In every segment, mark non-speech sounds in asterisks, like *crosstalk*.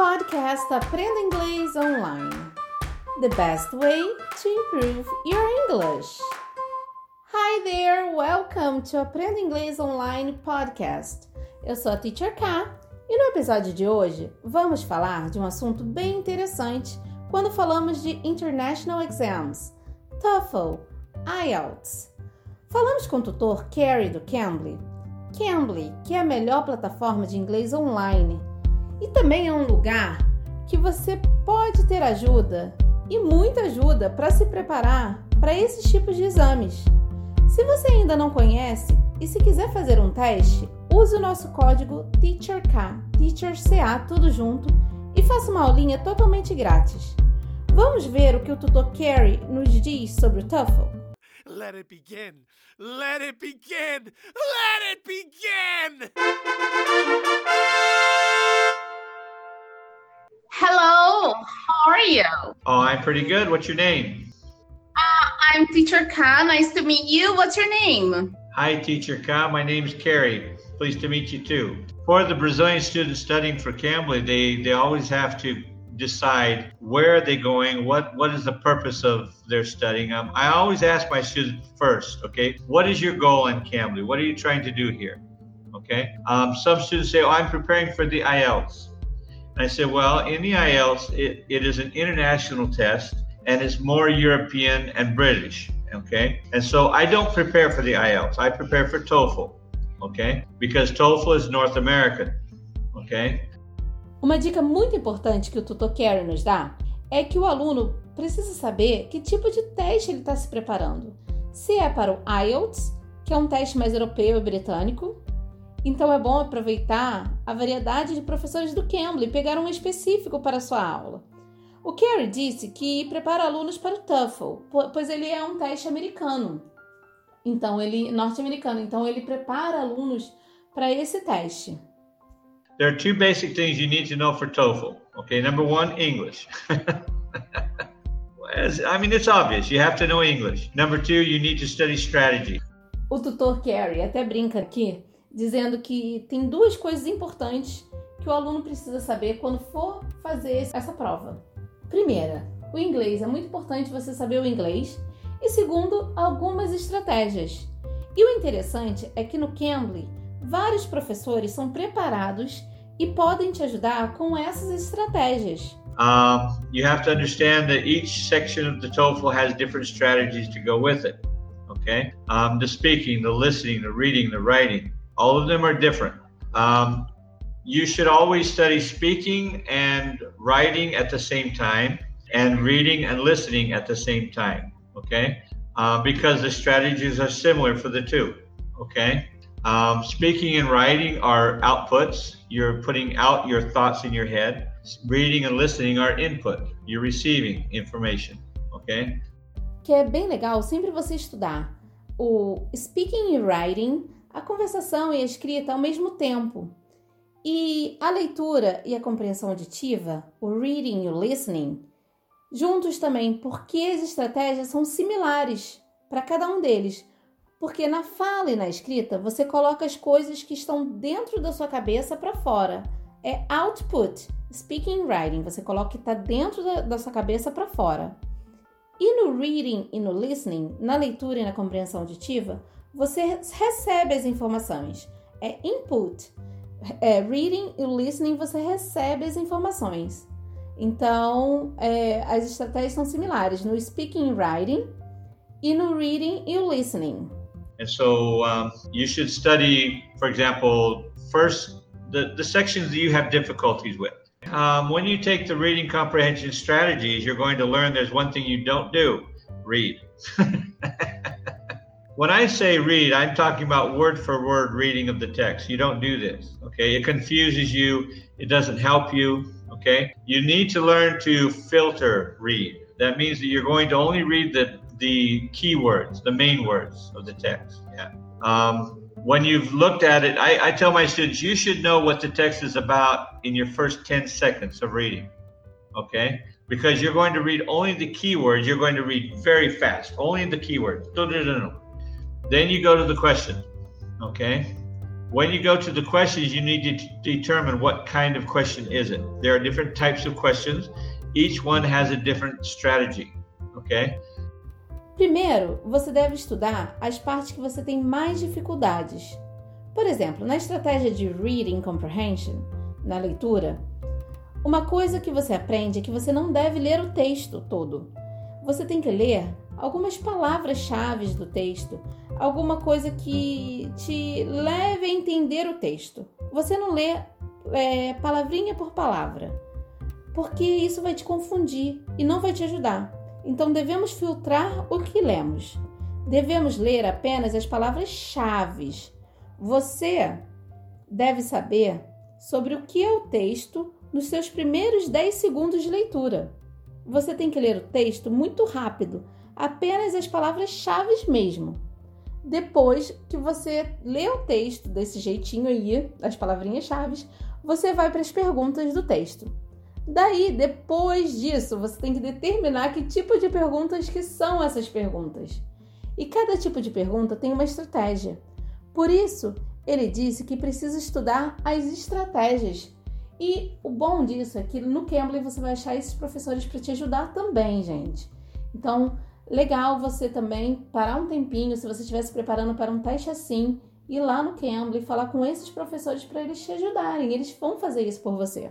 Podcast Aprenda Inglês Online. The best way to improve your English. Hi there, welcome to Aprenda Inglês Online Podcast. Eu sou a Teacher K e no episódio de hoje vamos falar de um assunto bem interessante quando falamos de International Exams, TOEFL, IELTS. Falamos com o tutor Carrie do Cambly. Cambly, que é a melhor plataforma de inglês online e também é um lugar que você pode ter ajuda e muita ajuda para se preparar para esses tipos de exames. Se você ainda não conhece e se quiser fazer um teste, use o nosso código TEACHERK, TEACHERCA, tudo junto, e faça uma aulinha totalmente grátis. Vamos ver o que o tutor Carrie nos diz sobre o TOEFL? Let it begin! Let it begin! Let it begin! You? Oh, I'm pretty good. What's your name? Uh, I'm Teacher Ka. Nice to meet you. What's your name? Hi, Teacher Ka. My name's Carrie. Pleased to meet you too. For the Brazilian students studying for Cambly, they, they always have to decide where are they going, what what is the purpose of their studying. Um, I always ask my students first, okay, what is your goal in Cambly? What are you trying to do here? Okay. Um, some students say, oh, I'm preparing for the IELTS. I said, well, in the IELTS, it, it is an international test and it's more European and British. Okay. And so I don't prepare for the IELTS. I prepare for TOEFL. Okay. Because TOEFL is North American. Okay. Uma dica muito importante que o tutor Carey nos dá é que o aluno precisa saber que tipo de teste ele está se preparando. Se é para o IELTS, que é um teste mais europeu e britânico, então é bom aproveitar a variedade de professores do Cambly e pegar um específico para a sua aula. O Carey disse que prepara alunos para o TOEFL, pois ele é um teste americano. Então ele norte-americano, então ele prepara alunos para esse teste. There are two basic things you need to know for TOEFL. Okay, number one, English. *laughs* I mean, it's obvious. You have to know English. Number two, you need to study strategy. O tutor Carey até brinca aqui dizendo que tem duas coisas importantes que o aluno precisa saber quando for fazer essa prova. Primeira, o inglês. É muito importante você saber o inglês. E segundo, algumas estratégias. E o interessante é que no Cambly, vários professores são preparados e podem te ajudar com essas estratégias. Um, you have to understand that each section of the TOEFL has different strategies to go with it. Okay, um, the speaking, the listening, the reading, the writing. All of them are different. Um, you should always study speaking and writing at the same time and reading and listening at the same time. Okay. Uh, because the strategies are similar for the two. Okay. Um, speaking and writing are outputs. You're putting out your thoughts in your head. Reading and listening are input. You're receiving information. Okay. Que é bem legal sempre você estudar o speaking e writing a conversação e a escrita ao mesmo tempo. E a leitura e a compreensão auditiva, o reading e o listening, juntos também, porque as estratégias são similares para cada um deles. Porque na fala e na escrita você coloca as coisas que estão dentro da sua cabeça para fora. É output, speaking and writing. Você coloca o que está dentro da, da sua cabeça para fora. E no reading e no listening, na leitura e na compreensão auditiva, você recebe as informações. É input. É, reading e listening você recebe as informações. Então, é, as estratégias são similares no speaking and writing e no reading e listening. And so um, you should study, for example, first the, the sections that you have difficulties with. Um, when you take the reading comprehension strategies, you're going to learn there's one thing you don't do read. *laughs* When I say read, I'm talking about word for word reading of the text. You don't do this, okay? It confuses you, it doesn't help you, okay? You need to learn to filter read. That means that you're going to only read the, the key words, the main words of the text. Yeah. Um, when you've looked at it, I, I tell my students, you should know what the text is about in your first 10 seconds of reading, okay? Because you're going to read only the keywords, you're going to read very fast, only the keywords. Then you go to the question, okay? When you go to the questions, you need to determine what kind of question is it. There are different types of questions. Each one has a different strategy. Okay? Primeiro, você deve estudar as partes que você tem mais dificuldades. Por exemplo, na estratégia de Reading Comprehension, na leitura, uma coisa que você aprende é que você não deve ler o texto todo. Você tem que ler algumas palavras-chave do texto, alguma coisa que te leve a entender o texto. Você não lê é, palavrinha por palavra, porque isso vai te confundir e não vai te ajudar. Então devemos filtrar o que lemos. Devemos ler apenas as palavras-chave. Você deve saber sobre o que é o texto nos seus primeiros 10 segundos de leitura. Você tem que ler o texto muito rápido, apenas as palavras-chave mesmo. Depois que você lê o texto desse jeitinho aí, as palavrinhas-chave, você vai para as perguntas do texto. Daí, depois disso, você tem que determinar que tipo de perguntas que são essas perguntas. E cada tipo de pergunta tem uma estratégia. Por isso, ele disse que precisa estudar as estratégias. E o bom disso é que no Cambly você vai achar esses professores para te ajudar também, gente. Então, legal você também parar um tempinho, se você estiver se preparando para um teste assim, ir lá no Cambly falar com esses professores para eles te ajudarem. Eles vão fazer isso por você.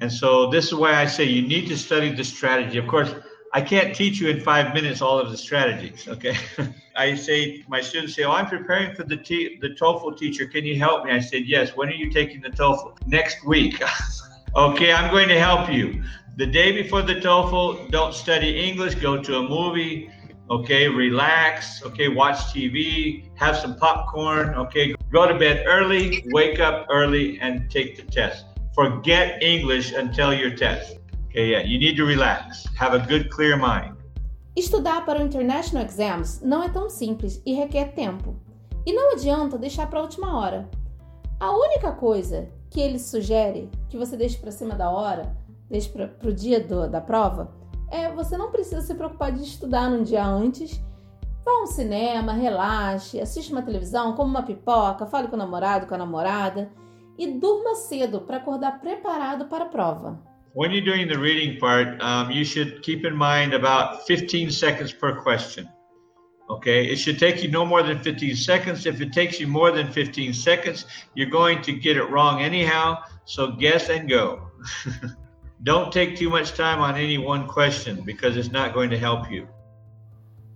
And so this is why I say you need to study the strategy. Of course, I can't teach you in five minutes all of the strategies. Okay, *laughs* I say my students say, "Oh, I'm preparing for the t- the TOEFL teacher. Can you help me?" I said, "Yes. When are you taking the TOEFL? Next week." *laughs* okay, I'm going to help you. The day before the TOEFL, don't study English. Go to a movie. Okay, relax. Okay, watch TV. Have some popcorn. Okay, go to bed early. Wake up early and take the test. Forget English until your test. Okay, yeah, you need to relax. Have a good, clear mind. Estudar para o International Exams não é tão simples e requer tempo. E não adianta deixar para a última hora. A única coisa que ele sugere que você deixe para cima da hora, deixe para o dia do, da prova, é você não precisa se preocupar de estudar num dia antes. Vá a um cinema, relaxe, assista uma televisão, coma uma pipoca, fale com o namorado, com a namorada e durma cedo para acordar preparado para a prova. When you're doing the reading part, um, you should keep in mind about 15 seconds per question. Okay, it should take you no more than 15 seconds. If it takes you more than 15 seconds, you're going to get it wrong anyhow. So guess and go. *laughs* Don't take too much time on any one question because it's not going to help you.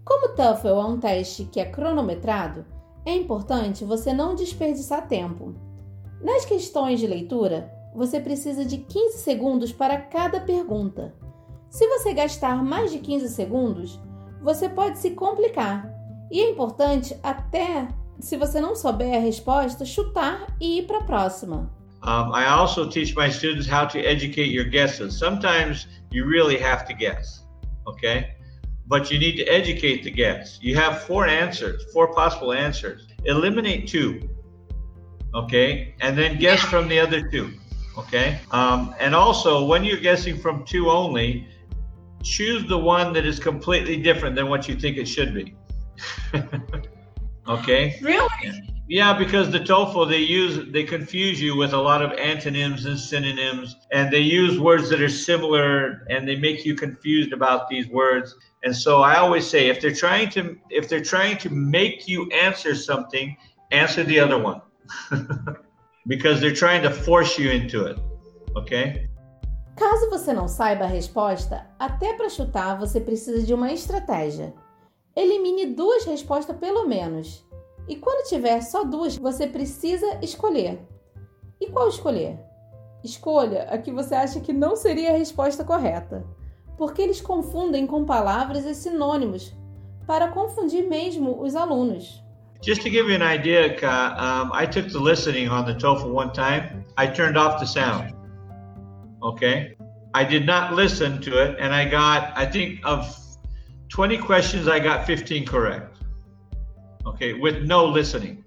Como o TOEFL é um teste que é cronometrado, é importante você não desperdiçar tempo. Nas questões de leitura, você precisa de 15 segundos para cada pergunta. Se você gastar mais de 15 segundos, você pode se complicar. E é importante, até se você não souber a resposta, chutar e ir para a próxima. Um, I also teach my students how to educate your guesses. Sometimes you really have to guess, okay? But you need to educate the guess. You have four answers, four possible answers. Eliminate two okay? And then guess from the other two, okay? Um, and also, when you're guessing from two only, choose the one that is completely different than what you think it should be. *laughs* okay? Really? Yeah, because the TOEFL they use they confuse you with a lot of antonyms and synonyms, and they use words that are similar, and they make you confused about these words. And so I always say, if they're trying to if they're trying to make you answer something, answer the other one. *laughs* because they're trying to force you into it. Okay? Caso você não saiba a resposta, até para chutar você precisa de uma estratégia. Elimine duas respostas pelo menos. E quando tiver só duas, você precisa escolher. E qual escolher? Escolha a que você acha que não seria a resposta correta, porque eles confundem com palavras e sinônimos para confundir mesmo os alunos. Just to give you an idea, um, I took the listening on the TOEFL one time. I turned off the sound. Okay. I did not listen to it, and I got, I think, of 20 questions, I got 15 correct. Okay, with no listening.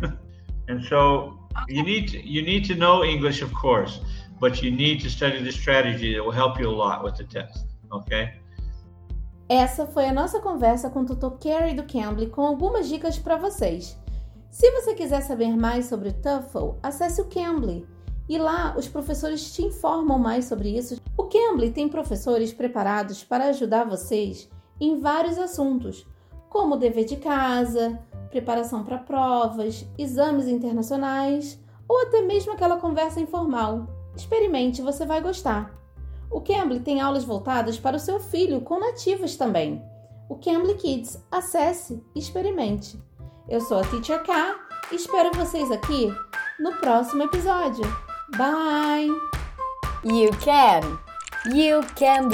*laughs* and so you need to, you need to know English, of course, but you need to study the strategy that will help you a lot with the test. Okay. Essa foi a nossa conversa com o tutor Carrie do Cambly com algumas dicas para vocês. Se você quiser saber mais sobre o TOEFL, acesse o Cambly e lá os professores te informam mais sobre isso. O Cambly tem professores preparados para ajudar vocês em vários assuntos, como dever de casa, preparação para provas, exames internacionais ou até mesmo aquela conversa informal. Experimente, você vai gostar. O Cambly tem aulas voltadas para o seu filho com nativos também. O Cambly Kids. Acesse e experimente. Eu sou a Teacher K e espero vocês aqui no próximo episódio. Bye! You can! You can!